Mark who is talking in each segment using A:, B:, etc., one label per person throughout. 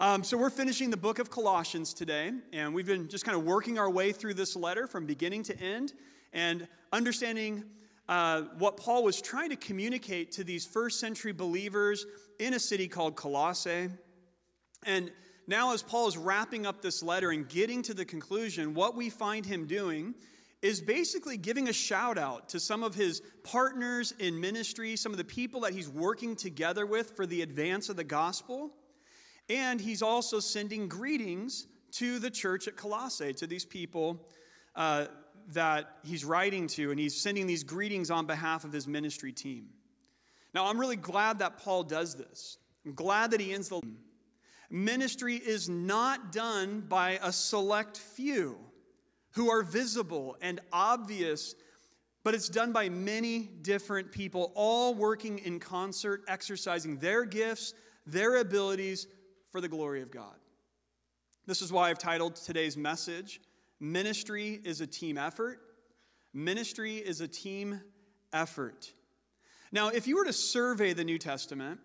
A: Um, so, we're finishing the book of Colossians today, and we've been just kind of working our way through this letter from beginning to end and understanding uh, what Paul was trying to communicate to these first century believers in a city called Colossae. And now, as Paul is wrapping up this letter and getting to the conclusion, what we find him doing is basically giving a shout out to some of his partners in ministry, some of the people that he's working together with for the advance of the gospel. And he's also sending greetings to the church at Colossae, to these people uh, that he's writing to, and he's sending these greetings on behalf of his ministry team. Now, I'm really glad that Paul does this. I'm glad that he ends the ministry is not done by a select few who are visible and obvious, but it's done by many different people, all working in concert, exercising their gifts, their abilities for the glory of God. This is why I've titled today's message Ministry is a Team Effort. Ministry is a team effort. Now, if you were to survey the New Testament,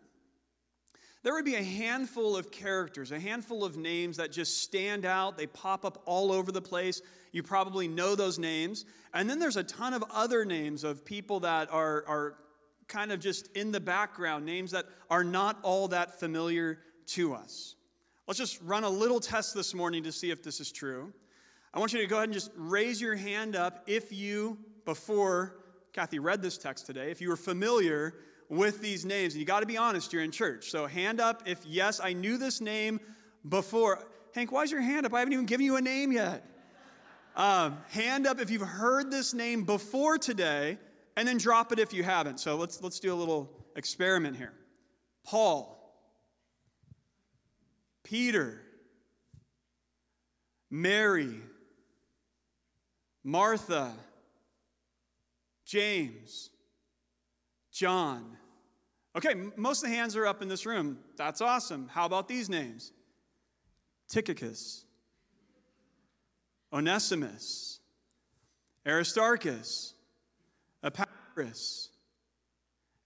A: there would be a handful of characters, a handful of names that just stand out. They pop up all over the place. You probably know those names. And then there's a ton of other names of people that are, are kind of just in the background, names that are not all that familiar to us. Let's just run a little test this morning to see if this is true. I want you to go ahead and just raise your hand up if you, before Kathy read this text today, if you were familiar with these names. And you got to be honest, you're in church. So hand up if, yes, I knew this name before. Hank, why is your hand up? I haven't even given you a name yet. Um, hand up if you've heard this name before today, and then drop it if you haven't. So let's, let's do a little experiment here. Paul, Peter, Mary, Martha, James, John. Okay, most of the hands are up in this room. That's awesome. How about these names? Tychicus, Onesimus, Aristarchus, Epaphras,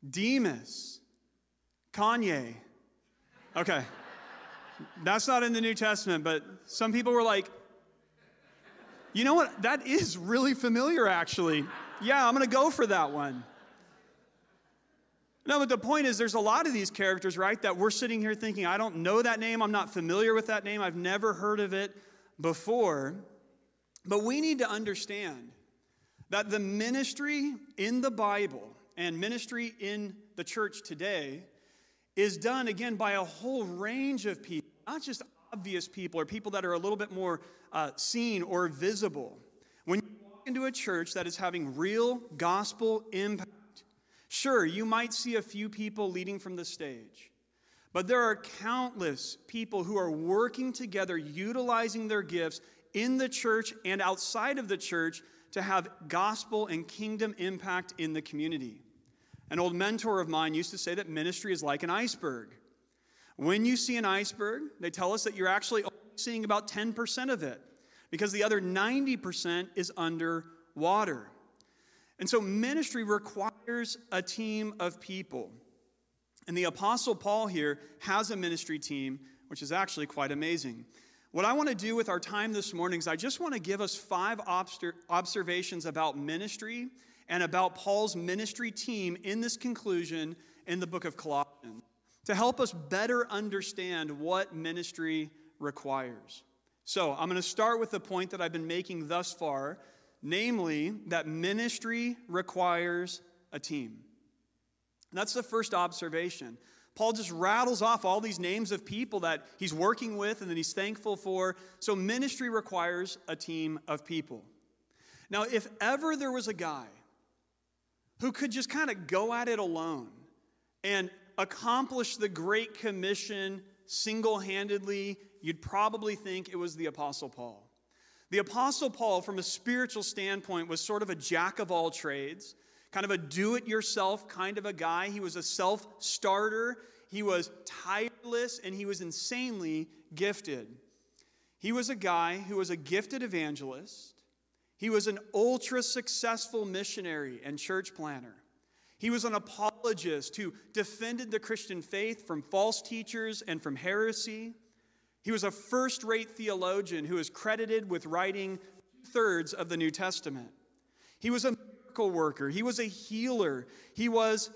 A: Demas, Kanye. Okay. That's not in the New Testament, but some people were like, you know what? That is really familiar, actually. Yeah, I'm going to go for that one. No, but the point is, there's a lot of these characters, right, that we're sitting here thinking, I don't know that name, I'm not familiar with that name, I've never heard of it before. But we need to understand that the ministry in the Bible and ministry in the church today is done, again, by a whole range of people, not just obvious people or people that are a little bit more uh, seen or visible. When you walk into a church that is having real gospel impact, sure, you might see a few people leading from the stage. But there are countless people who are working together, utilizing their gifts in the church and outside of the church to have gospel and kingdom impact in the community. An old mentor of mine used to say that ministry is like an iceberg. When you see an iceberg, they tell us that you're actually seeing about 10% of it because the other 90% is underwater. And so ministry requires a team of people. And the Apostle Paul here has a ministry team, which is actually quite amazing. What I want to do with our time this morning is I just want to give us five observations about ministry and about Paul's ministry team in this conclusion in the book of Colossians to help us better understand what ministry requires. So, I'm going to start with the point that I've been making thus far, namely that ministry requires a team. That's the first observation. Paul just rattles off all these names of people that he's working with and that he's thankful for. So, ministry requires a team of people. Now, if ever there was a guy who could just kind of go at it alone and accomplish the Great Commission single handedly, you'd probably think it was the Apostle Paul. The Apostle Paul, from a spiritual standpoint, was sort of a jack of all trades, kind of a do it yourself kind of a guy. He was a self starter, he was tireless, and he was insanely gifted. He was a guy who was a gifted evangelist. He was an ultra successful missionary and church planter. He was an apologist who defended the Christian faith from false teachers and from heresy. He was a first rate theologian who is credited with writing thirds of the New Testament. He was a miracle worker, he was a healer, he was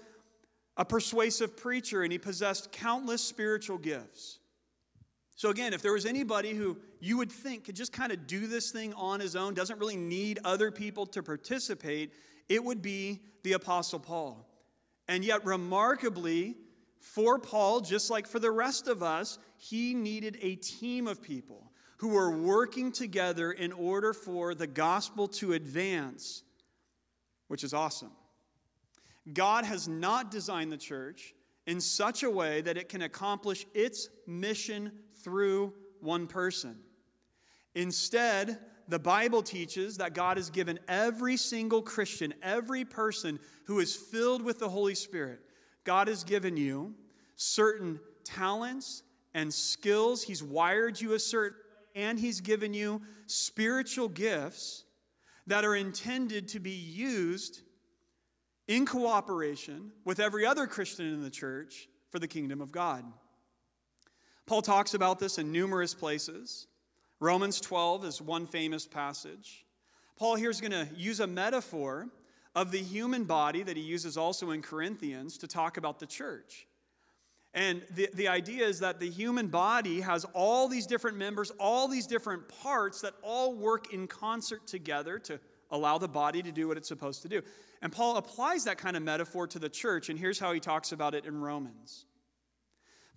A: a persuasive preacher, and he possessed countless spiritual gifts. So, again, if there was anybody who you would think could just kind of do this thing on his own, doesn't really need other people to participate, it would be the Apostle Paul. And yet, remarkably, for Paul, just like for the rest of us, he needed a team of people who were working together in order for the gospel to advance, which is awesome. God has not designed the church in such a way that it can accomplish its mission through one person. Instead, the Bible teaches that God has given every single Christian, every person who is filled with the Holy Spirit, God has given you certain talents and skills. He's wired you a certain and he's given you spiritual gifts that are intended to be used in cooperation with every other Christian in the church for the kingdom of God. Paul talks about this in numerous places. Romans 12 is one famous passage. Paul here is going to use a metaphor of the human body that he uses also in Corinthians to talk about the church. And the, the idea is that the human body has all these different members, all these different parts that all work in concert together to allow the body to do what it's supposed to do. And Paul applies that kind of metaphor to the church, and here's how he talks about it in Romans.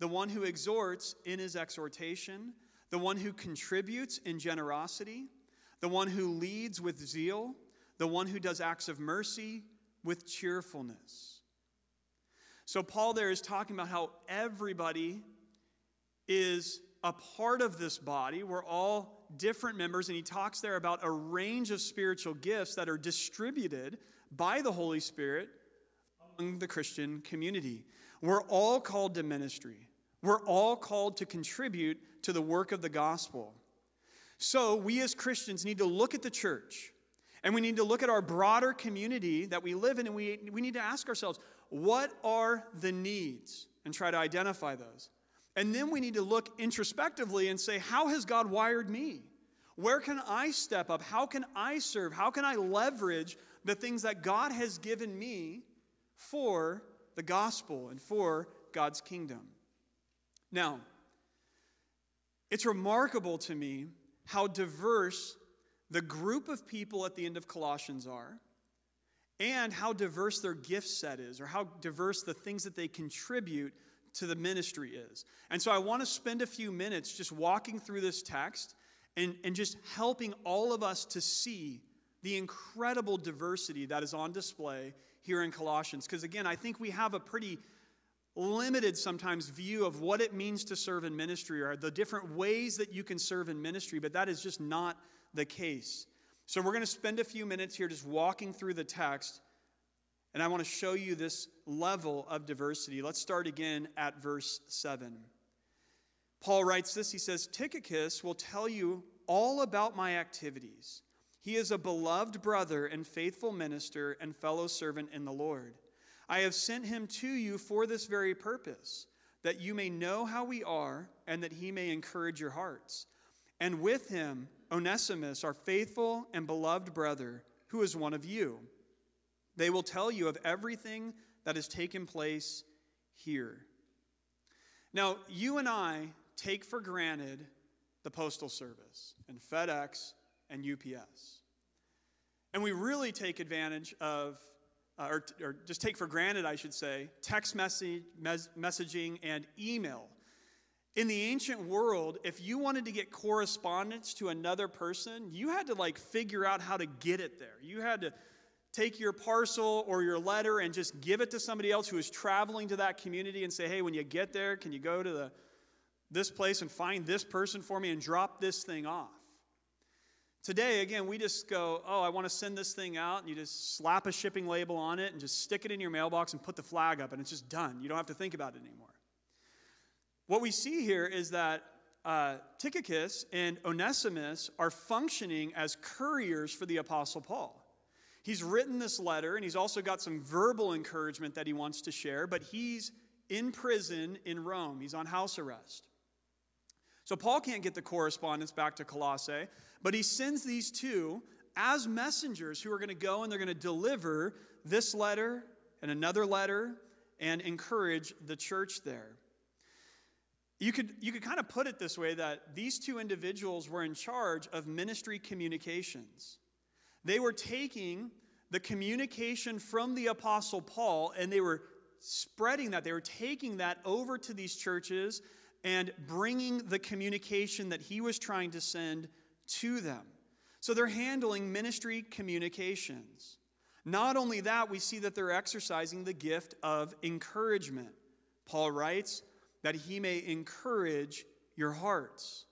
A: the one who exhorts in his exhortation, the one who contributes in generosity, the one who leads with zeal, the one who does acts of mercy with cheerfulness. So, Paul there is talking about how everybody is a part of this body. We're all different members, and he talks there about a range of spiritual gifts that are distributed by the Holy Spirit among the Christian community. We're all called to ministry, we're all called to contribute to the work of the gospel. So, we as Christians need to look at the church and we need to look at our broader community that we live in and we, we need to ask ourselves, what are the needs? And try to identify those. And then we need to look introspectively and say, how has God wired me? Where can I step up? How can I serve? How can I leverage the things that God has given me for the gospel and for God's kingdom. Now, it's remarkable to me how diverse the group of people at the end of Colossians are, and how diverse their gift set is, or how diverse the things that they contribute to the ministry is. And so I want to spend a few minutes just walking through this text and, and just helping all of us to see the incredible diversity that is on display here in Colossians. Because again, I think we have a pretty limited sometimes view of what it means to serve in ministry or the different ways that you can serve in ministry, but that is just not the case. So we're going to spend a few minutes here just walking through the text, and I want to show you this level of diversity. Let's start again at verse 7. Paul writes this He says, Tychicus will tell you all about my activities he is a beloved brother and faithful minister and fellow servant in the Lord. I have sent him to you for this very purpose, that you may know how we are and that he may encourage your hearts. And with him, Onesimus, our faithful and beloved brother, who is one of you. They will tell you of everything that has taken place here. Now, you and I take for granted the Postal Service and FedEx and UPS. And we really take advantage of, uh, or, or, just take for granted, I should say, text message, mes- messaging and email. In the ancient world, if you wanted to get correspondence to another person, you had to like figure out how to get it there. You had to take your parcel or your letter and just give it to somebody else who is traveling to that community and say, hey, when you get there, can you go to the, this place and find this person for me and drop this thing off? Today, again, we just go, oh, I want to send this thing out, and you just slap a shipping label on it and just stick it in your mailbox and put the flag up, and it's just done. You don't have to think about it anymore. What we see here is that uh, Tychicus and Onesimus are functioning as couriers for the Apostle Paul. He's written this letter, and he's also got some verbal encouragement that he wants to share, but he's in prison in Rome. He's on house arrest. So Paul can't get the correspondence back to Colossae, but he sends these two as messengers who are going to go and they're going to deliver this letter and another letter and encourage the church there. You could, you could kind of put it this way that these two individuals were in charge of ministry communications. They were taking the communication from the Apostle Paul and they were spreading that. They were taking that over to these churches and bringing the communication that he was trying to send to them. So they're handling ministry communications. Not only that, we see that they're exercising the gift of encouragement. Paul writes that he may encourage your hearts.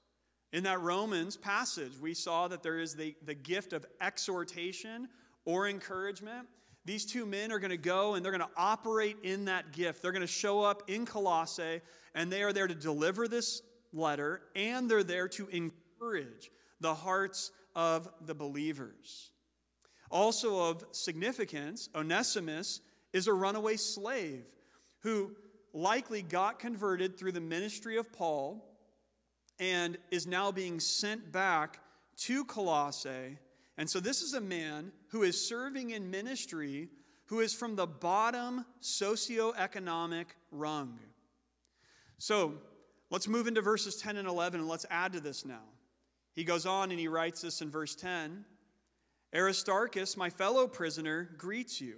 A: In that Romans passage, we saw that there is the, the gift of exhortation or encouragement. These two men are going to go and they're going to operate in that gift. They're going to show up in Colossae and they are there to deliver this letter and they're there to encourage the hearts of the believers. Also, of significance, Onesimus is a runaway slave who likely got converted through the ministry of Paul and is now being sent back to Colossae and so this is a man who is serving in ministry who is from the bottom socioeconomic rung. So let's move into verses 10 and 11 and let's add to this now. He goes on and he writes this in verse 10 Aristarchus, my fellow prisoner, greets you,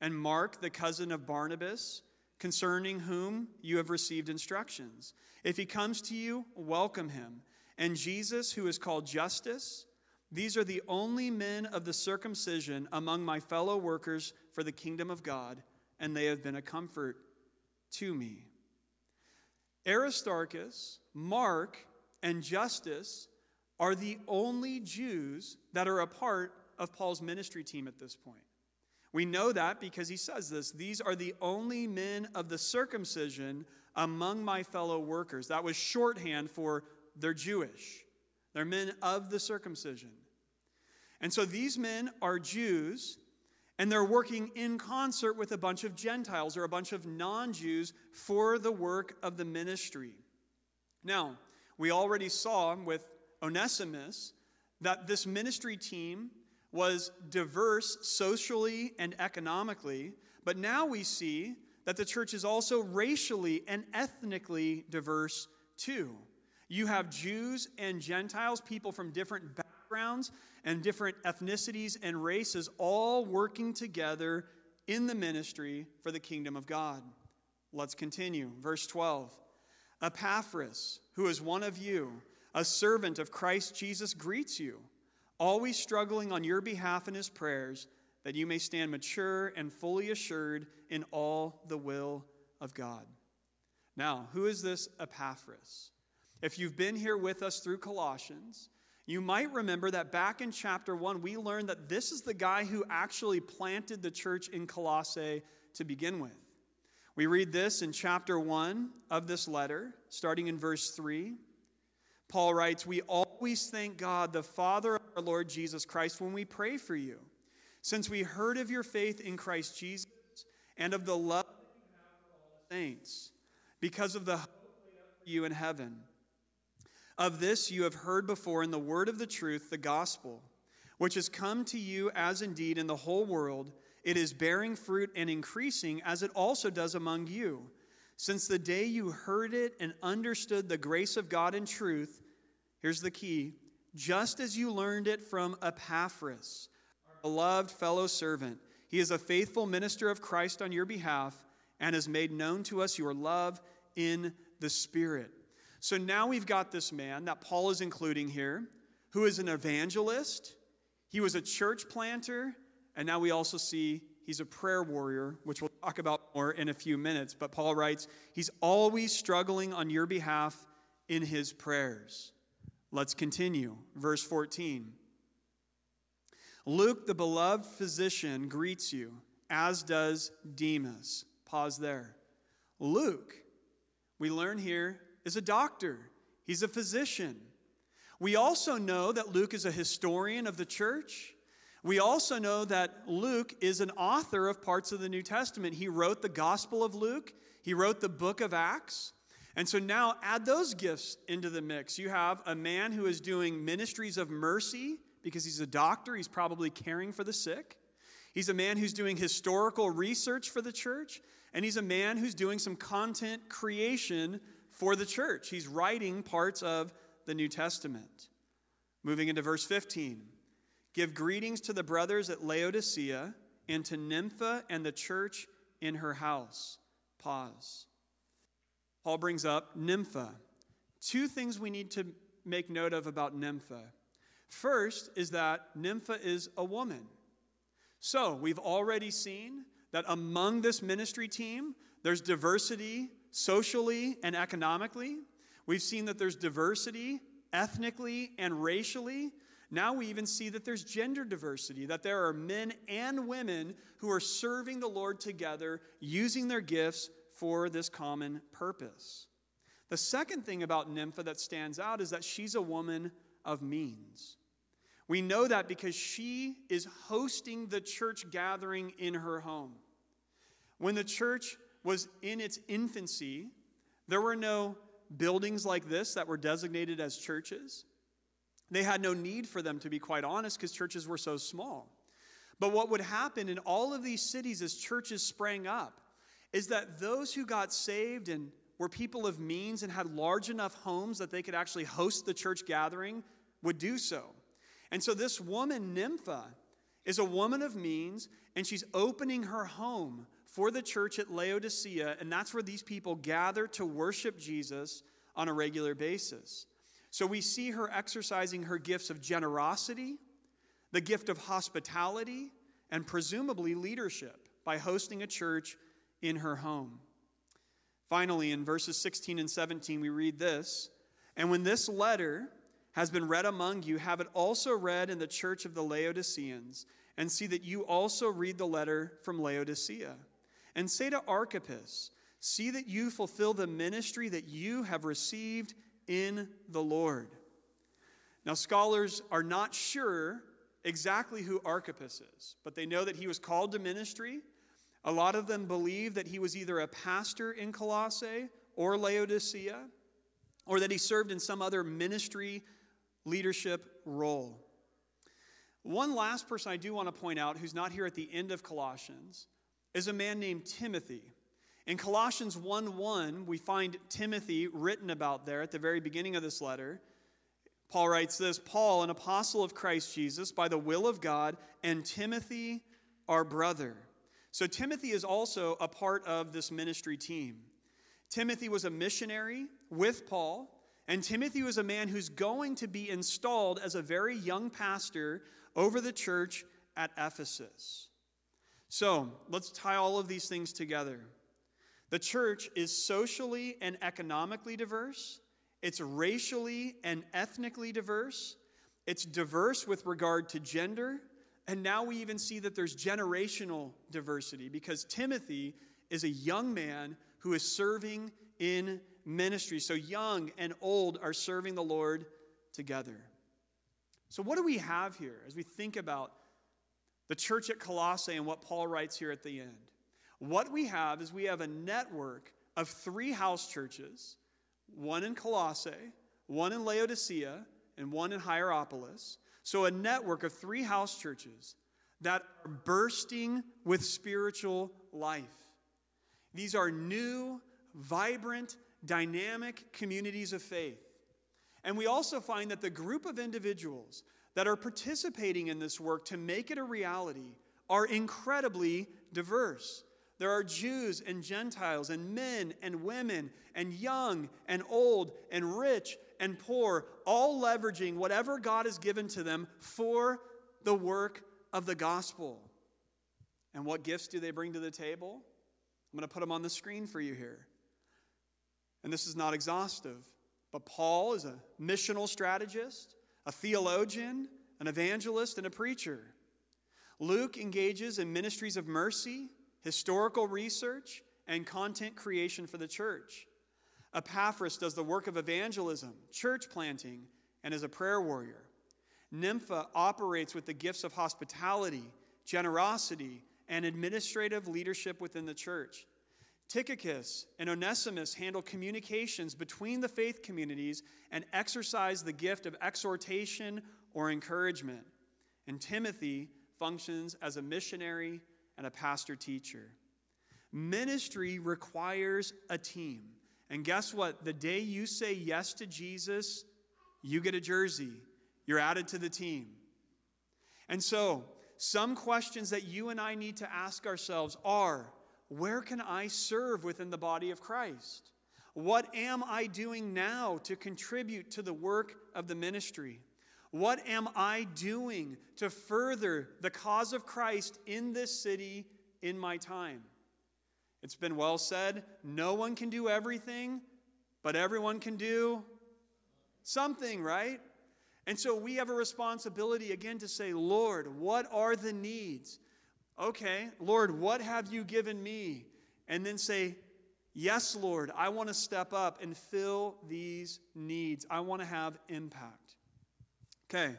A: and Mark, the cousin of Barnabas, concerning whom you have received instructions. If he comes to you, welcome him. And Jesus, who is called Justus, these are the only men of the circumcision among my fellow workers for the kingdom of God, and they have been a comfort to me. Aristarchus, Mark, and Justus are the only Jews that are a part of Paul's ministry team at this point. We know that because he says this these are the only men of the circumcision among my fellow workers. That was shorthand for they're Jewish, they're men of the circumcision. And so these men are Jews, and they're working in concert with a bunch of Gentiles or a bunch of non Jews for the work of the ministry. Now, we already saw with Onesimus that this ministry team was diverse socially and economically, but now we see that the church is also racially and ethnically diverse too. You have Jews and Gentiles, people from different backgrounds, and different ethnicities and races all working together in the ministry for the kingdom of God. Let's continue. Verse 12 Epaphras, who is one of you, a servant of Christ Jesus, greets you, always struggling on your behalf in his prayers, that you may stand mature and fully assured in all the will of God. Now, who is this Epaphras? If you've been here with us through Colossians, you might remember that back in chapter 1, we learned that this is the guy who actually planted the church in Colossae to begin with. We read this in chapter 1 of this letter, starting in verse 3. Paul writes, We always thank God, the Father of our Lord Jesus Christ, when we pray for you, since we heard of your faith in Christ Jesus and of the love you have for all the saints, because of the hope you in heaven of this you have heard before in the word of the truth, the gospel, which has come to you as indeed in the whole world. It is bearing fruit and increasing, as it also does among you. Since the day you heard it and understood the grace of God in truth, here's the key just as you learned it from Epaphras, our beloved fellow servant. He is a faithful minister of Christ on your behalf and has made known to us your love in the Spirit. So now we've got this man that Paul is including here who is an evangelist, he was a church planter, and now we also see he's a prayer warrior, which we'll talk about more in a few minutes. But Paul writes, he's always struggling on your behalf in his prayers. Let's continue. Verse 14. Luke, the beloved physician, greets you, as does Demas. Pause there. Luke, we learn here, is a doctor, he's a physician. We also know that Luke is a historian of the church. We also know that Luke is an author of parts of the New Testament. He wrote the Gospel of Luke, he wrote the book of Acts. And so now add those gifts into the mix. You have a man who is doing ministries of mercy because he's a doctor, he's probably caring for the sick. He's a man who's doing historical research for the church, and he's a man who's doing some content creation for the church. He's writing parts of the New Testament. Moving into verse 15 Give greetings to the brothers at Laodicea and to Nympha and the church in her house. Pause. Paul brings up Nympha. Two things we need to make note of about Nympha. First is that Nympha is a woman. So we've already seen that among this ministry team, there's diversity socially and economically. We've seen that there's diversity ethnically and racially. Now we even see that there's gender diversity, that there are men and women who are serving the Lord together, using their gifts for this common purpose. The second thing about Nympha that stands out is that she's a woman of means. We know that because she is hosting the church gathering in her home. When the church was in its infancy, there were no buildings like this that were designated as churches. They had no need for them, to be quite honest, because churches were so small. But what would happen in all of these cities as churches sprang up is that those who got saved and were people of means and had large enough homes that they could actually host the church gathering would do so. And so this woman, Nympha, is a woman of means, and she's opening her home for the church at Laodicea, and that's where these people gather to worship Jesus on a regular basis. So we see her exercising her gifts of generosity, the gift of hospitality, and presumably leadership by hosting a church in her home. Finally, in verses 16 and 17, we read this And when this letter has been read among you, have it also read in the church of the Laodiceans, and see that you also read the letter from Laodicea. And say to Archippus, See that you fulfill the ministry that you have received in the Lord. Now, scholars are not sure exactly who Archippus is, but they know that he was called to ministry. A lot of them believe that he was either a pastor in Colossae or Laodicea, or that he served in some other ministry leadership role. One last person I do want to point out who's not here at the end of Colossians is a man named Timothy. In Colossians 1 1, we find Timothy written about there at the very beginning of this letter. Paul writes this Paul, an apostle of Christ Jesus, by the will of God, and Timothy, our brother. So, Timothy is also a part of this ministry team. Timothy was a missionary with Paul, and Timothy was a man who's going to be installed as a very young pastor over the church at Ephesus. So, let's tie all of these things together. The church is socially and economically diverse, it's racially and ethnically diverse, it's diverse with regard to gender, and now we even see that there's generational diversity because Timothy is a young man who is serving in ministry. So young and old are serving the Lord together. So, what do we have here as we think about the church at Colossae and what Paul writes here at the end? What we have is we have a network of three house churches one in Colossae, one in Laodicea, and one in Hierapolis. So, a network of three house churches that are bursting with spiritual life. These are new, vibrant, dynamic communities of faith. And we also find that the group of individuals that are participating in this work to make it a reality are incredibly diverse. There are Jews and Gentiles, and men and women, and young and old, and rich and poor, all leveraging whatever God has given to them for the work of the gospel. And what gifts do they bring to the table? I'm going to put them on the screen for you here. And this is not exhaustive, but Paul is a missional strategist, a theologian, an evangelist, and a preacher. Luke engages in ministries of mercy, historical research, and content creation for the church. Epaphras does the work of evangelism, church planting, and is a prayer warrior. Nympha operates with the gifts of hospitality, generosity, and administrative leadership within the church. Tychicus and Onesimus handle communications between the faith communities and exercise the gift of exhortation or encouragement. And Timothy functions as a missionary and a pastor teacher. Ministry requires a team. And guess what? The day you say yes to Jesus, you get a jersey. You're added to the team. And so, some questions that you and I need to ask ourselves are where can I serve within the body of Christ? What am I doing now to contribute to the work of the ministry? What am I doing to further the cause of Christ in this city in my time? It's been well said no one can do everything, but everyone can do something, right? And so we have a responsibility again to say, Lord, what are the needs? Okay, Lord, what have you given me? And then say, Yes, Lord, I want to step up and fill these needs. I want to have impact. Okay,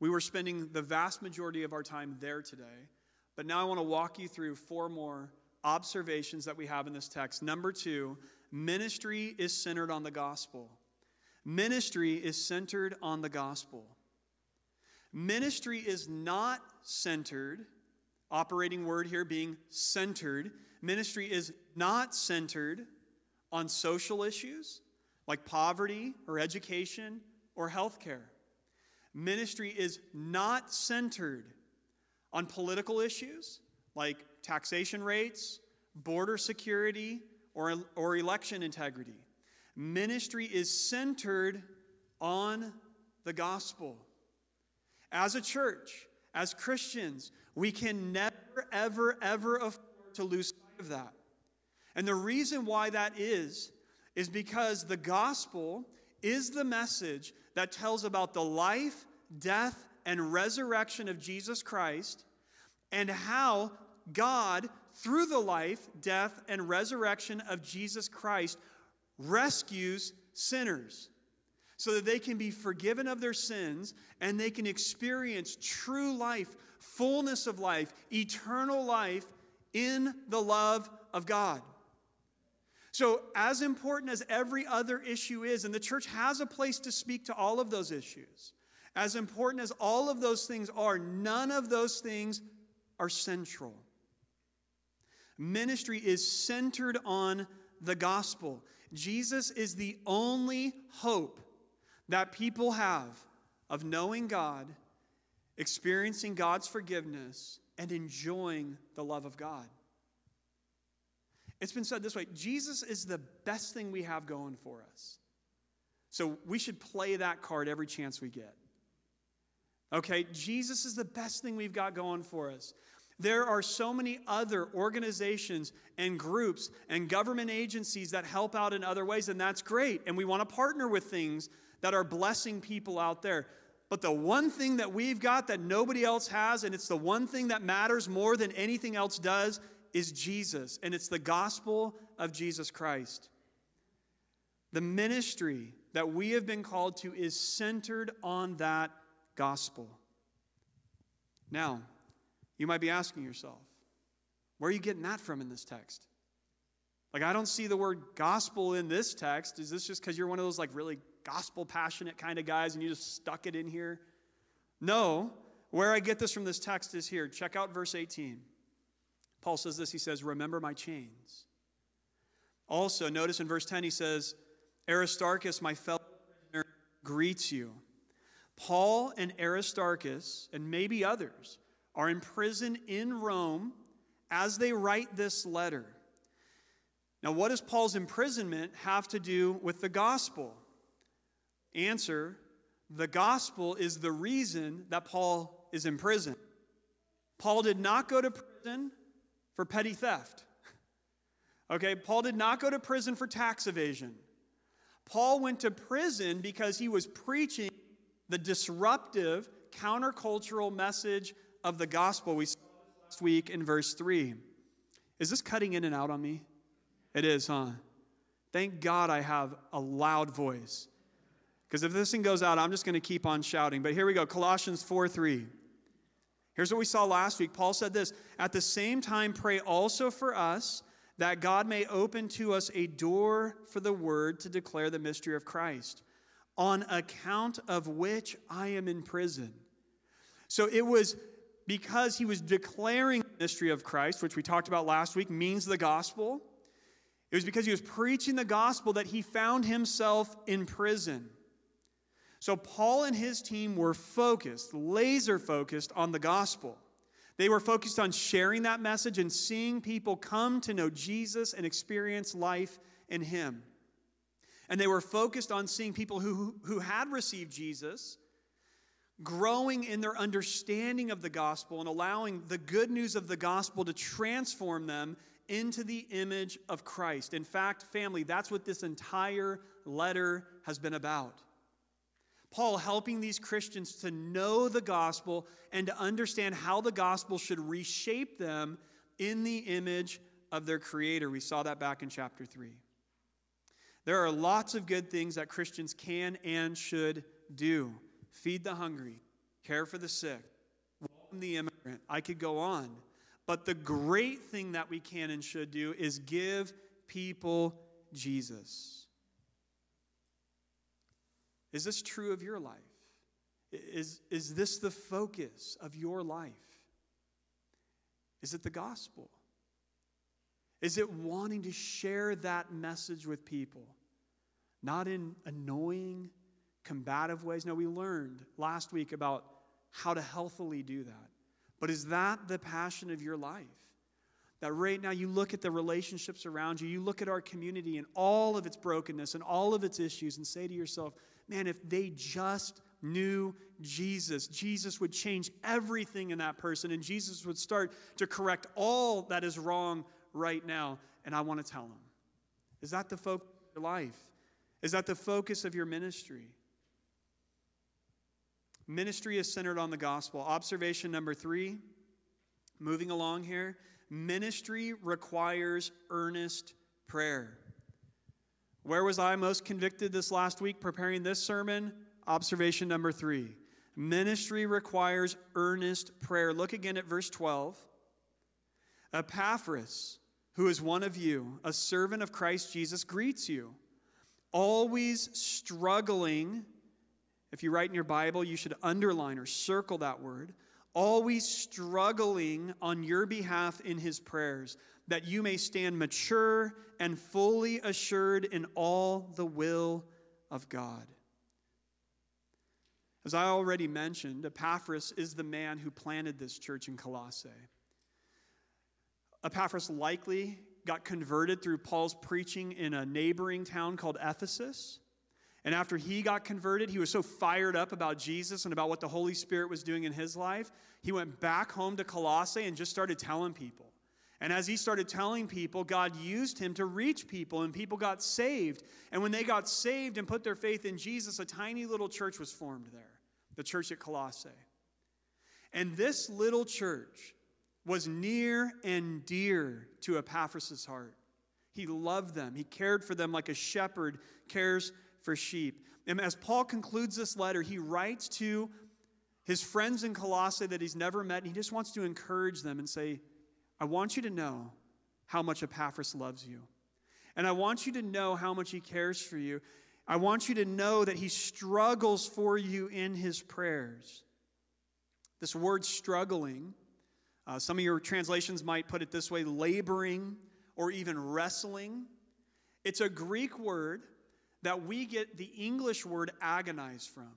A: we were spending the vast majority of our time there today, but now I want to walk you through four more observations that we have in this text. Number two, ministry is centered on the gospel. Ministry is centered on the gospel. Ministry is not centered operating word here being centered. Ministry is not centered on social issues like poverty or education or healthcare. Ministry is not centered on political issues like taxation rates, border security, or, or election integrity. Ministry is centered on the gospel. As a church, as Christians, we can never, ever, ever afford to lose sight of that. And the reason why that is, is because the gospel is the message that tells about the life, death, and resurrection of Jesus Christ and how God, through the life, death, and resurrection of Jesus Christ, rescues sinners so that they can be forgiven of their sins and they can experience true life fullness of life, eternal life in the love of God. So, as important as every other issue is, and the church has a place to speak to all of those issues, as important as all of those things are, none of those things are central. Ministry is centered on the gospel. Jesus is the only hope that people have of knowing God experiencing God's forgiveness, and enjoying the love of God. It's been said this way Jesus is the best thing we have going for us. So we should play that card every chance we get. Okay, Jesus is the best thing we've got going for us. There are so many other organizations and groups and government agencies that help out in other ways, and that's great. And we want to partner with things that are blessing people out there. But the one thing that we've got that nobody else has, and it's the one thing that matters more than anything else does, is Jesus. And it's the gospel of Jesus Christ. The ministry that we have been called to is centered on that gospel. Now, you might be asking yourself, where are you getting that from in this text? Like, I don't see the word gospel in this text. Is this just because you're one of those, like, really gospel passionate kind of guys and you just stuck it in here? No. Where I get this from this text is here. Check out verse 18. Paul says this He says, Remember my chains. Also, notice in verse 10, he says, Aristarchus, my fellow prisoner, greets you. Paul and Aristarchus, and maybe others, are in prison in Rome as they write this letter. Now, what does Paul's imprisonment have to do with the gospel? Answer The gospel is the reason that Paul is in prison. Paul did not go to prison for petty theft. Okay, Paul did not go to prison for tax evasion. Paul went to prison because he was preaching the disruptive, countercultural message of the gospel. We saw last week in verse 3. Is this cutting in and out on me? It is, huh? Thank God I have a loud voice. Because if this thing goes out, I'm just going to keep on shouting. But here we go Colossians 4 3. Here's what we saw last week. Paul said this At the same time, pray also for us that God may open to us a door for the word to declare the mystery of Christ, on account of which I am in prison. So it was because he was declaring the mystery of Christ, which we talked about last week, means the gospel. It was because he was preaching the gospel that he found himself in prison. So Paul and his team were focused, laser focused on the gospel. They were focused on sharing that message and seeing people come to know Jesus and experience life in him. And they were focused on seeing people who, who had received Jesus growing in their understanding of the gospel and allowing the good news of the gospel to transform them into the image of Christ. In fact, family, that's what this entire letter has been about. Paul helping these Christians to know the gospel and to understand how the gospel should reshape them in the image of their Creator. We saw that back in chapter 3. There are lots of good things that Christians can and should do feed the hungry, care for the sick, welcome the immigrant. I could go on. But the great thing that we can and should do is give people Jesus. Is this true of your life? Is, is this the focus of your life? Is it the gospel? Is it wanting to share that message with people? Not in annoying, combative ways. No, we learned last week about how to healthily do that. But is that the passion of your life? That right now you look at the relationships around you, you look at our community and all of its brokenness and all of its issues, and say to yourself, man, if they just knew Jesus, Jesus would change everything in that person, and Jesus would start to correct all that is wrong right now. And I want to tell them. Is that the focus of your life? Is that the focus of your ministry? Ministry is centered on the gospel. Observation number three, moving along here ministry requires earnest prayer. Where was I most convicted this last week preparing this sermon? Observation number three. Ministry requires earnest prayer. Look again at verse 12. Epaphras, who is one of you, a servant of Christ Jesus, greets you, always struggling. If you write in your Bible, you should underline or circle that word. Always struggling on your behalf in his prayers that you may stand mature and fully assured in all the will of God. As I already mentioned, Epaphras is the man who planted this church in Colossae. Epaphras likely got converted through Paul's preaching in a neighboring town called Ephesus. And after he got converted, he was so fired up about Jesus and about what the Holy Spirit was doing in his life, he went back home to Colossae and just started telling people. And as he started telling people, God used him to reach people, and people got saved. And when they got saved and put their faith in Jesus, a tiny little church was formed there, the church at Colossae. And this little church was near and dear to Epaphras' heart. He loved them, he cared for them like a shepherd cares for sheep. And as Paul concludes this letter, he writes to his friends in Colossae that he's never met, and he just wants to encourage them and say, I want you to know how much Epaphras loves you. And I want you to know how much he cares for you. I want you to know that he struggles for you in his prayers. This word struggling, uh, some of your translations might put it this way laboring or even wrestling. It's a Greek word that we get the English word agonize from.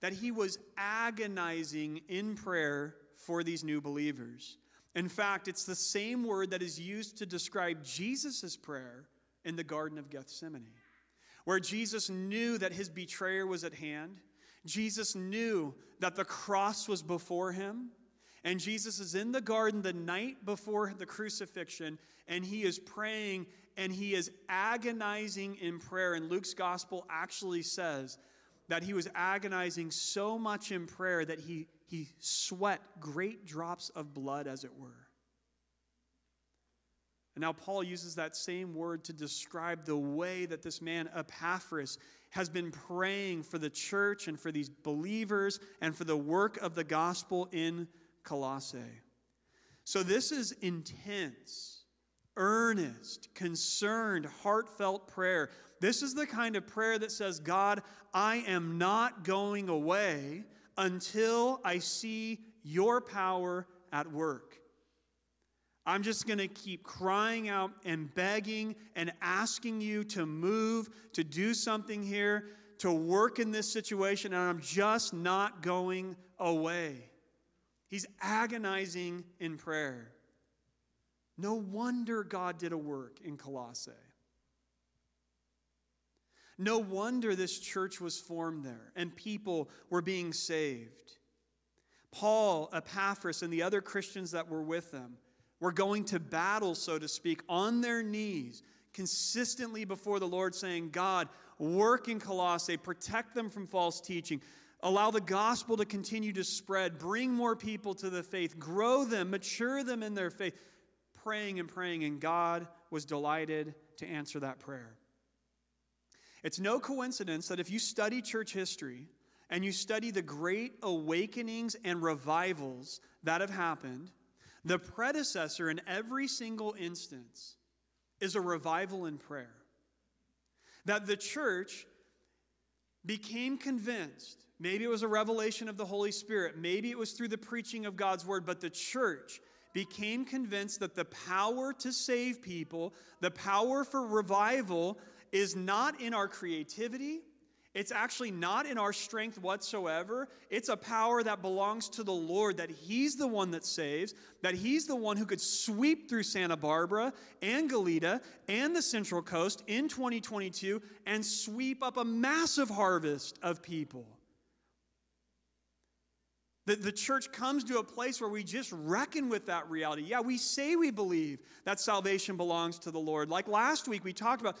A: That he was agonizing in prayer for these new believers. In fact, it's the same word that is used to describe Jesus' prayer in the Garden of Gethsemane, where Jesus knew that his betrayer was at hand. Jesus knew that the cross was before him. And Jesus is in the garden the night before the crucifixion, and he is praying and he is agonizing in prayer. And Luke's gospel actually says that he was agonizing so much in prayer that he, he sweat great drops of blood, as it were. And now Paul uses that same word to describe the way that this man, Epaphras, has been praying for the church and for these believers and for the work of the gospel in Colossae. So this is intense, earnest, concerned, heartfelt prayer. This is the kind of prayer that says, God, I am not going away until I see your power at work. I'm just going to keep crying out and begging and asking you to move, to do something here, to work in this situation, and I'm just not going away. He's agonizing in prayer. No wonder God did a work in Colossae. No wonder this church was formed there and people were being saved. Paul, Epaphras, and the other Christians that were with them were going to battle, so to speak, on their knees, consistently before the Lord, saying, God, work in Colossae, protect them from false teaching, allow the gospel to continue to spread, bring more people to the faith, grow them, mature them in their faith, praying and praying, and God was delighted to answer that prayer. It's no coincidence that if you study church history and you study the great awakenings and revivals that have happened, the predecessor in every single instance is a revival in prayer. That the church became convinced, maybe it was a revelation of the Holy Spirit, maybe it was through the preaching of God's word, but the church became convinced that the power to save people, the power for revival, is not in our creativity, it's actually not in our strength whatsoever. It's a power that belongs to the Lord, that He's the one that saves, that He's the one who could sweep through Santa Barbara and Goleta and the Central Coast in 2022 and sweep up a massive harvest of people. The, the church comes to a place where we just reckon with that reality. Yeah, we say we believe that salvation belongs to the Lord. Like last week, we talked about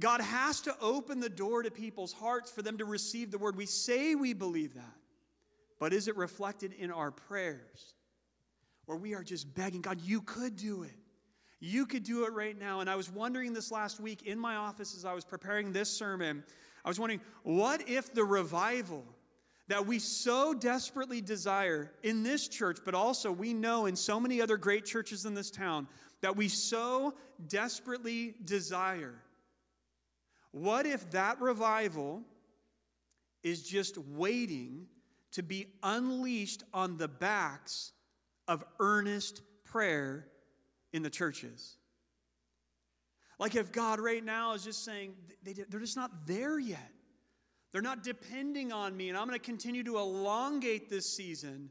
A: God has to open the door to people's hearts for them to receive the word. We say we believe that, but is it reflected in our prayers? Where we are just begging, God, you could do it. You could do it right now. And I was wondering this last week in my office as I was preparing this sermon, I was wondering, what if the revival that we so desperately desire in this church, but also we know in so many other great churches in this town, that we so desperately desire what if that revival is just waiting to be unleashed on the backs of earnest prayer in the churches? Like if God right now is just saying, they, they're just not there yet. They're not depending on me, and I'm going to continue to elongate this season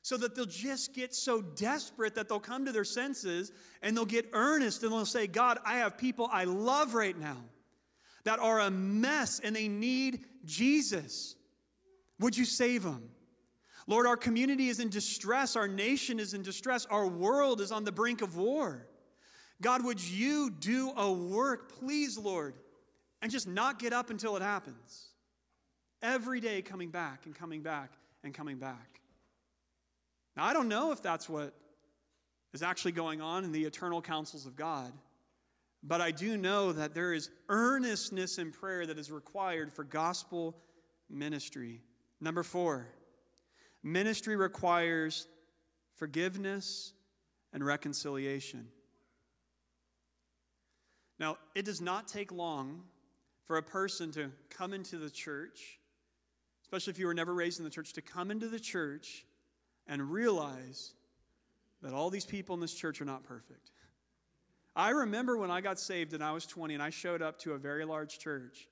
A: so that they'll just get so desperate that they'll come to their senses and they'll get earnest and they'll say, God, I have people I love right now that are a mess and they need Jesus. Would you save them? Lord, our community is in distress. Our nation is in distress. Our world is on the brink of war. God, would you do a work, please, Lord, and just not get up until it happens? Every day coming back and coming back and coming back. Now, I don't know if that's what is actually going on in the eternal counsels of God. But I do know that there is earnestness in prayer that is required for gospel ministry. Number four, ministry requires forgiveness and reconciliation. Now, it does not take long for a person to come into the church, especially if you were never raised in the church, to come into the church and realize that all these people in this church are not perfect. I remember when I got saved and I was 20 and I showed up to a very large church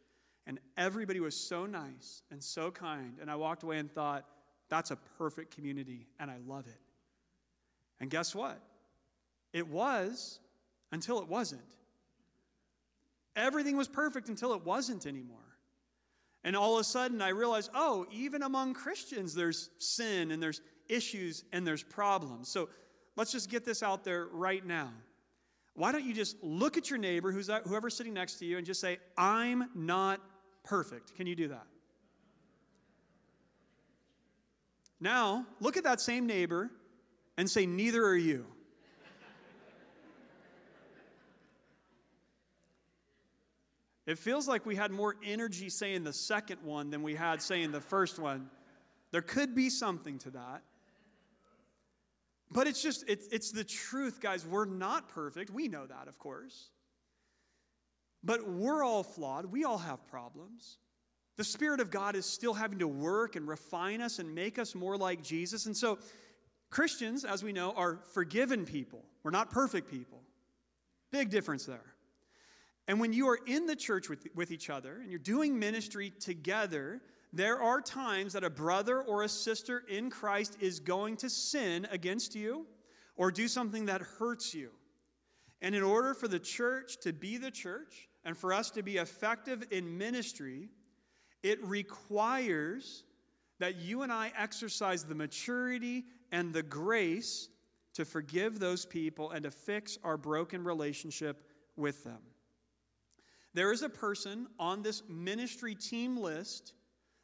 A: and everybody was so nice and so kind. And I walked away and thought, that's a perfect community and I love it. And guess what? It was until it wasn't. Everything was perfect until it wasn't anymore. And all of a sudden, I realized, oh, even among Christians, there's sin and there's issues and there's problems. So let's just get this out there right now. Why don't you just look at your neighbor, who's that, whoever's sitting next to you, and just say, I'm not perfect? Can you do that? Now, look at that same neighbor and say, Neither are you. It feels like we had more energy saying the second one than we had saying the first one. There could be something to that. But it's just, it's, it's the truth, guys. We're not perfect. We know that, of course. But we're all flawed. We all have problems. The Spirit of God is still having to work and refine us and make us more like Jesus. And so, Christians, as we know, are forgiven people. We're not perfect people. Big difference there. And when you are in the church with, with each other and you're doing ministry together, there are times that a brother or a sister in Christ is going to sin against you or do something that hurts you. And in order for the church to be the church and for us to be effective in ministry, it requires that you and I exercise the maturity and the grace to forgive those people and to fix our broken relationship with them. There is a person on this ministry team list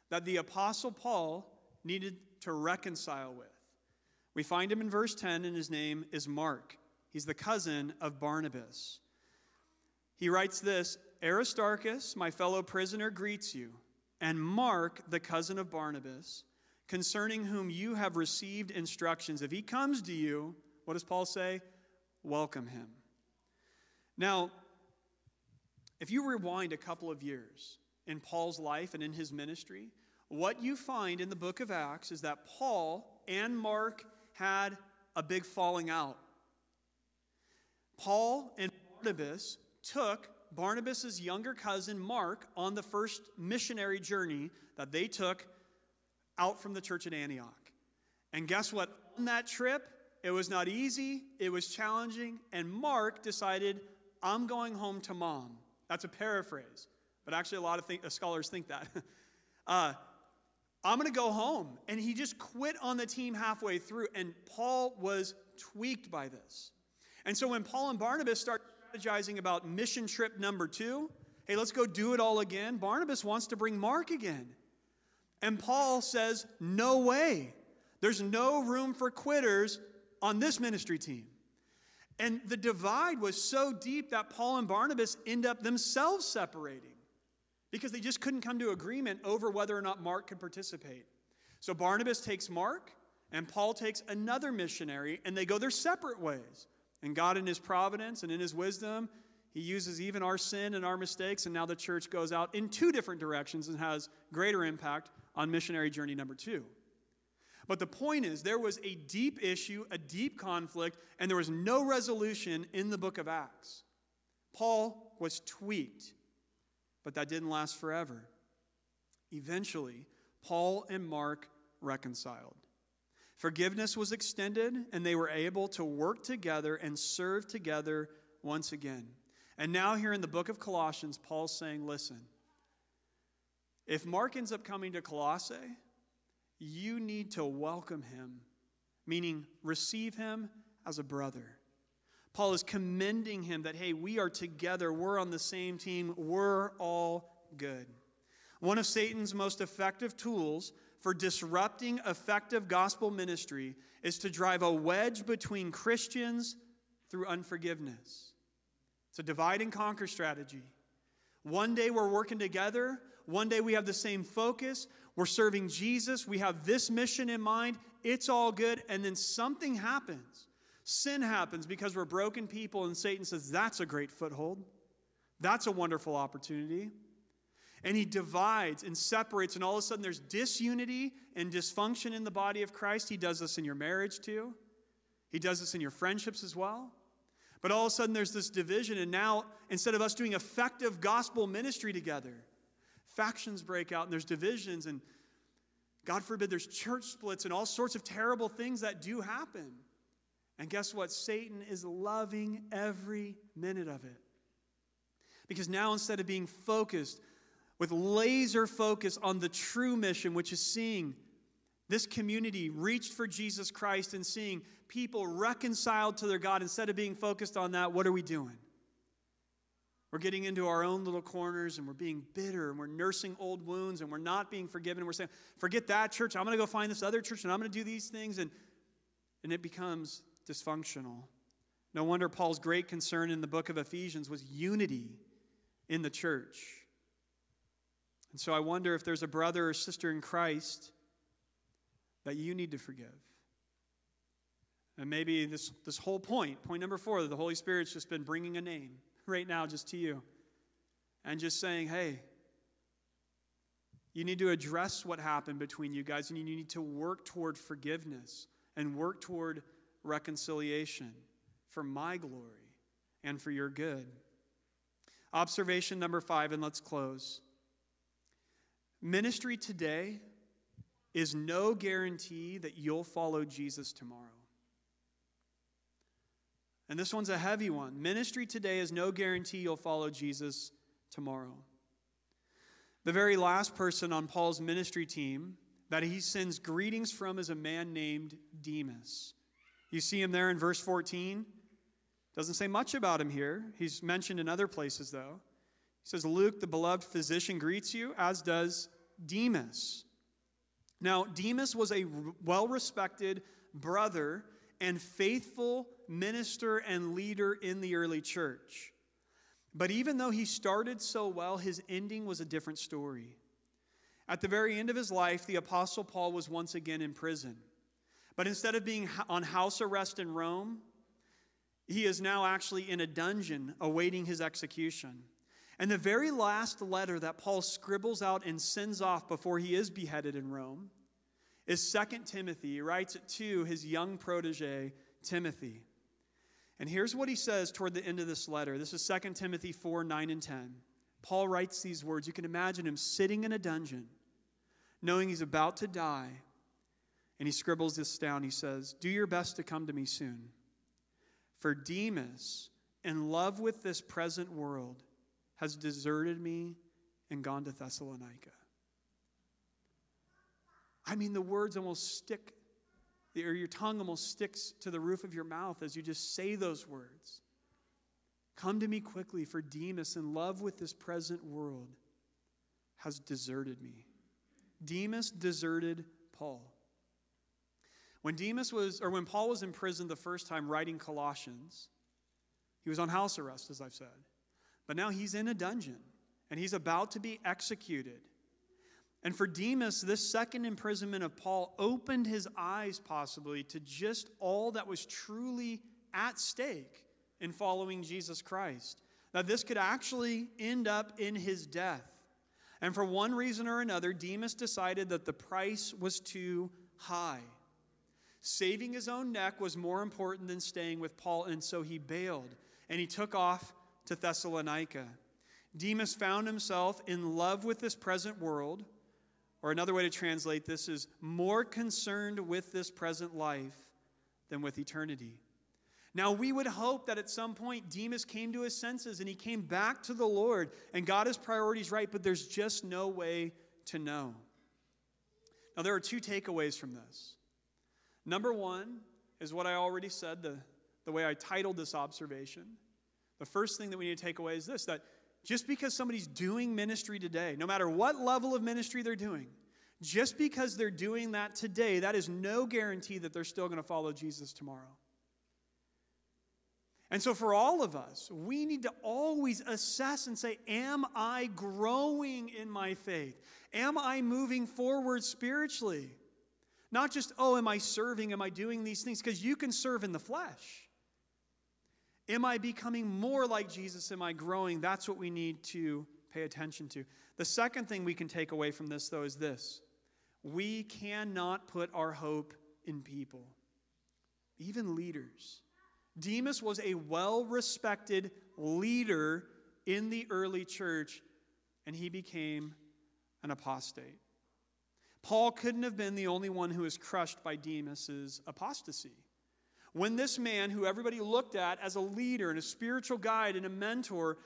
A: that the Apostle Paul needed to reconcile with. We find him in verse 10, and his name is Mark. He's the cousin of Barnabas. He writes this Aristarchus, my fellow prisoner, greets you, and Mark, the cousin of Barnabas, concerning whom you have received instructions. If he comes to you, what does Paul say? Welcome him. Now, if you rewind a couple of years, in Paul's life and in his ministry, what you find in the book of Acts is that Paul and Mark had a big falling out. Paul and Barnabas took Barnabas' younger cousin Mark on the first missionary journey that they took out from the church at Antioch. And guess what? On that trip, it was not easy, it was challenging, and Mark decided, I'm going home to mom. That's a paraphrase but actually, a lot of uh, scholars think that. uh, I'm going to go home. And he just quit on the team halfway through. And Paul was tweaked by this. And so when Paul and Barnabas start strategizing about mission trip number two, hey, let's go do it all again, Barnabas wants to bring Mark again. And Paul says, no way. There's no room for quitters on this ministry team. And the divide was so deep that Paul and Barnabas end up themselves separating because they just couldn't come to agreement over whether or not Mark could participate. So Barnabas takes Mark, and Paul takes another missionary, and they go their separate ways. And God, in His providence and in His wisdom, He uses even our sin and our mistakes, and now the church goes out in two different directions and has greater impact on missionary journey number two. But the point is, there was a deep issue, a deep conflict, and there was no resolution in the book of Acts. Paul was tweaked. But that didn't last forever. Eventually, Paul and Mark reconciled. Forgiveness was extended, and they were able to work together and serve together once again. And now, here in the book of Colossians, Paul's saying, Listen, if Mark ends up coming to Colossae, you need to welcome him, meaning receive him as a brother. Paul is commending him that, hey, we are together, we're on the same team, we're all good. One of Satan's most effective tools for disrupting effective gospel ministry is to drive a wedge between Christians through unforgiveness. It's a divide and conquer strategy. One day we're working together, one day we have the same focus, we're serving Jesus, we have this mission in mind, it's all good, and then something happens Sin happens because we're broken people, and Satan says, That's a great foothold. That's a wonderful opportunity. And he divides and separates, and all of a sudden there's disunity and dysfunction in the body of Christ. He does this in your marriage too, he does this in your friendships as well. But all of a sudden there's this division, and now instead of us doing effective gospel ministry together, factions break out and there's divisions, and God forbid there's church splits and all sorts of terrible things that do happen. And guess what? Satan is loving every minute of it. Because now, instead of being focused with laser focus on the true mission, which is seeing this community reached for Jesus Christ and seeing people reconciled to their God, instead of being focused on that, what are we doing? We're getting into our own little corners and we're being bitter and we're nursing old wounds and we're not being forgiven. And we're saying, forget that church. I'm going to go find this other church and I'm going to do these things. And, and it becomes dysfunctional. No wonder Paul's great concern in the book of Ephesians was unity in the church. And so I wonder if there's a brother or sister in Christ that you need to forgive. And maybe this, this whole point, point number four, that the Holy Spirit's just been bringing a name right now just to you and just saying, hey, you need to address what happened between you guys and you need to work toward forgiveness and work toward reconciliation for my glory and for your good. Observation number five, and let's close. Ministry today is no guarantee that you'll follow Jesus tomorrow. And this one's a heavy one. Ministry today is no guarantee you'll follow Jesus tomorrow. The very last person on Paul's ministry team that he sends greetings from is a man named Demas. You see him there in verse 14. Doesn't say much about him here. He's mentioned in other places, though. He says, Luke, the beloved physician, greets you, as does Demas. Now, Demas was a well respected brother and faithful minister and leader in the early church. But even though he started so well, his ending was a different story. At the very end of his life, the Apostle Paul was once again in prison. But instead of being on house arrest in Rome, he is now actually in a dungeon awaiting his execution. And the very last letter that Paul scribbles out and sends off before he is beheaded in Rome is 2 Timothy. He writes it to his young protege, Timothy. And here's what he says toward the end of this letter. This is 2 Timothy 4 9 and 10. Paul writes these words. You can imagine him sitting in a dungeon, knowing he's about to die. And he scribbles this down. He says, Do your best to come to me soon. For Demas, in love with this present world, has deserted me and gone to Thessalonica. I mean, the words almost stick or your tongue almost sticks to the roof of your mouth as you just say those words. Come to me quickly, for Demas, in love with this present world, has deserted me. Demas deserted Paul. When Demas was, or when Paul was in prison the first time writing Colossians, he was on house arrest, as I've said. But now he's in a dungeon and he's about to be executed. And for Demas, this second imprisonment of Paul opened his eyes possibly to just all that was truly at stake in following Jesus Christ. That this could actually end up in his death. And for one reason or another, Demas decided that the price was too high. Saving his own neck was more important than staying with Paul, and so he bailed and he took off to Thessalonica. Demas found himself in love with this present world or another way to translate this is more concerned with this present life than with eternity. Now, we would hope that at some point Demas came to his senses and he came back to the Lord and got his priorities right, but there's just no way to know. Now, there are two takeaways from this. Number one is what I already said, the, the way I titled this observation. The first thing that we need to take away is this that just because somebody's doing ministry today, no matter what level of ministry they're doing, just because they're doing that today, that is no guarantee that they're still going to follow Jesus tomorrow. And so, for all of us, we need to always assess and say, Am I growing in my faith? Am I moving forward spiritually? Not just, Oh, am I serving? Am I doing these things? Because you can serve in the flesh. Am I becoming more like Jesus? Am I growing? That's what we need to pay attention to. The second thing we can take away from this, though, is this we cannot put our hope in people, even leaders. Demas was a well respected leader in the early church, and he became an apostate. Paul couldn't have been the only one who was crushed by Demas's apostasy. When this man, who everybody looked at as a leader and a spiritual guide and a mentor,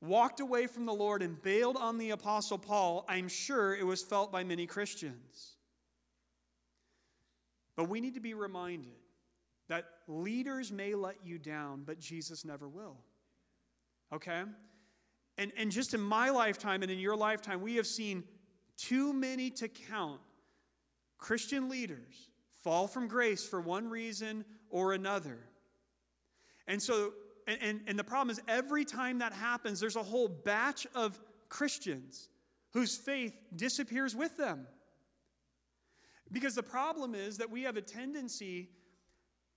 A: walked away from the Lord and bailed on the Apostle Paul, I'm sure it was felt by many Christians. But we need to be reminded that leaders may let you down, but Jesus never will. Okay? And, and just in my lifetime and in your lifetime, we have seen too many to count Christian leaders fall from grace for one reason or another. And so, and, and, and, the problem is every time that happens, there's a whole batch of Christians whose faith disappears with them. Because the problem is that we have a tendency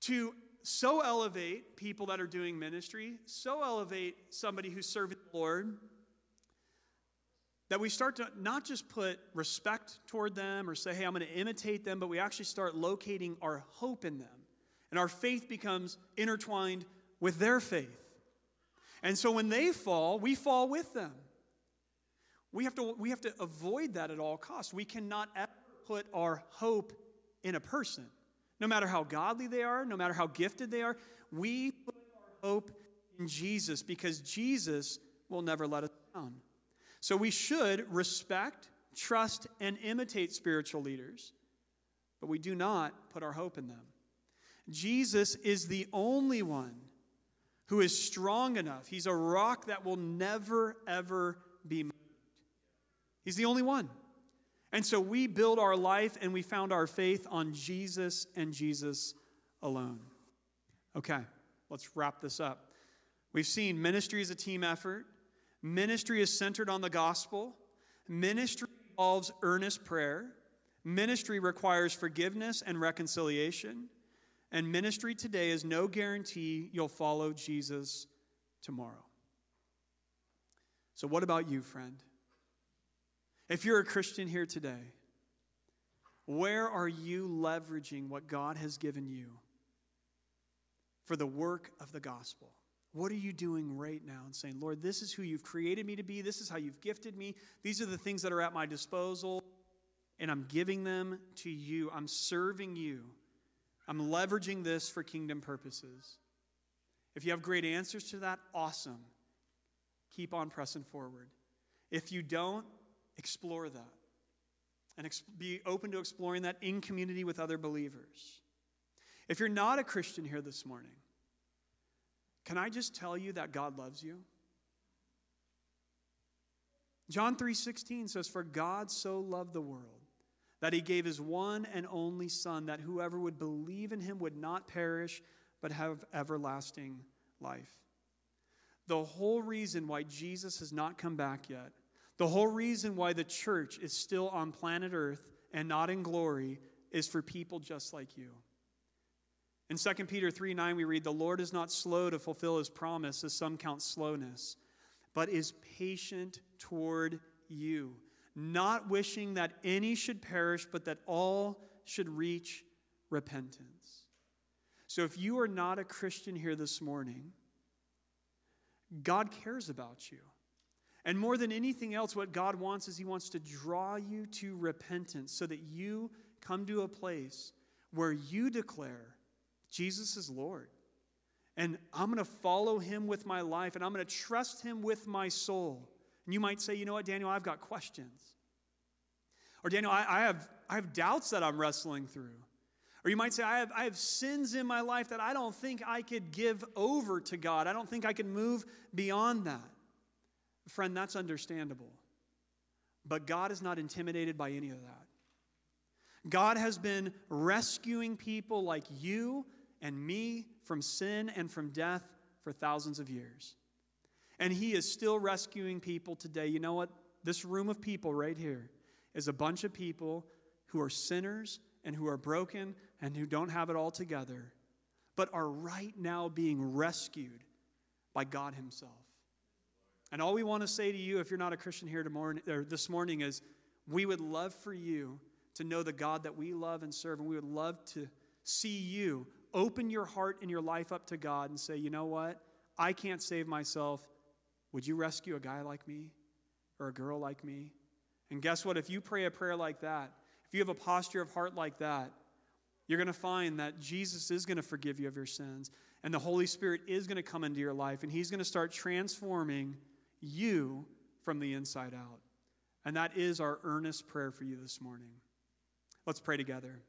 A: to so elevate people that are doing ministry, so elevate somebody who's serving the Lord, that we start to not just put respect toward them or say, hey, I'm going to imitate them, but we actually start locating our hope in them. And our faith becomes intertwined with their faith. And so when they fall, we fall with them. We have to, we have to avoid that at all costs. We cannot ever put our hope in a person. No matter how godly they are, no matter how gifted they are, we put our hope in Jesus because Jesus will never let us down. So we should respect, trust, and imitate spiritual leaders, but we do not put our hope in them. Jesus is the only one who is strong enough. He's a rock that will never, ever be moved. He's the only one. And so we build our life and we found our faith on Jesus and Jesus alone. Okay, let's wrap this up. We've seen ministry is a team effort, ministry is centered on the gospel, ministry involves earnest prayer, ministry requires forgiveness and reconciliation, and ministry today is no guarantee you'll follow Jesus tomorrow. So, what about you, friend? If you're a Christian here today, where are you leveraging what God has given you for the work of the gospel? What are you doing right now and saying, Lord, this is who you've created me to be. This is how you've gifted me. These are the things that are at my disposal, and I'm giving them to you. I'm serving you. I'm leveraging this for kingdom purposes. If you have great answers to that, awesome. Keep on pressing forward. If you don't, Explore that and be open to exploring that in community with other believers. If you're not a Christian here this morning, can I just tell you that God loves you? John 3:16 says for God so loved the world that he gave his one and only son that whoever would believe in him would not perish but have everlasting life. The whole reason why Jesus has not come back yet the whole reason why the church is still on planet Earth and not in glory is for people just like you. In 2 Peter 3 9, we read, The Lord is not slow to fulfill his promise, as some count slowness, but is patient toward you, not wishing that any should perish, but that all should reach repentance. So if you are not a Christian here this morning, God cares about you. And more than anything else, what God wants is He wants to draw you to repentance so that you come to a place where you declare, Jesus is Lord. And I'm going to follow Him with my life and I'm going to trust Him with my soul. And you might say, you know what, Daniel, I've got questions. Or, Daniel, I, I have, I have doubts that I'm wrestling through. Or you might say, I have, I have sins in my life that I don't think I could give over to God. I don't think I can move beyond that. Friend, that's understandable. But God is not intimidated by any of that. God has been rescuing people like you and me from sin and from death for thousands of years. And He is still rescuing people today. You know what? This room of people right here is a bunch of people who are sinners and who are broken and who don't have it all together, but are right now being rescued by God Himself. And all we want to say to you, if you're not a Christian here tomorrow, or this morning, is we would love for you to know the God that we love and serve, and we would love to see you open your heart and your life up to God and say, you know what? I can't save myself. Would you rescue a guy like me or a girl like me? And guess what? If you pray a prayer like that, if you have a posture of heart like that, you're going to find that Jesus is going to forgive you of your sins, and the Holy Spirit is going to come into your life, and He's going to start transforming you from the inside out. And that is our earnest prayer for you this morning. Let's pray together.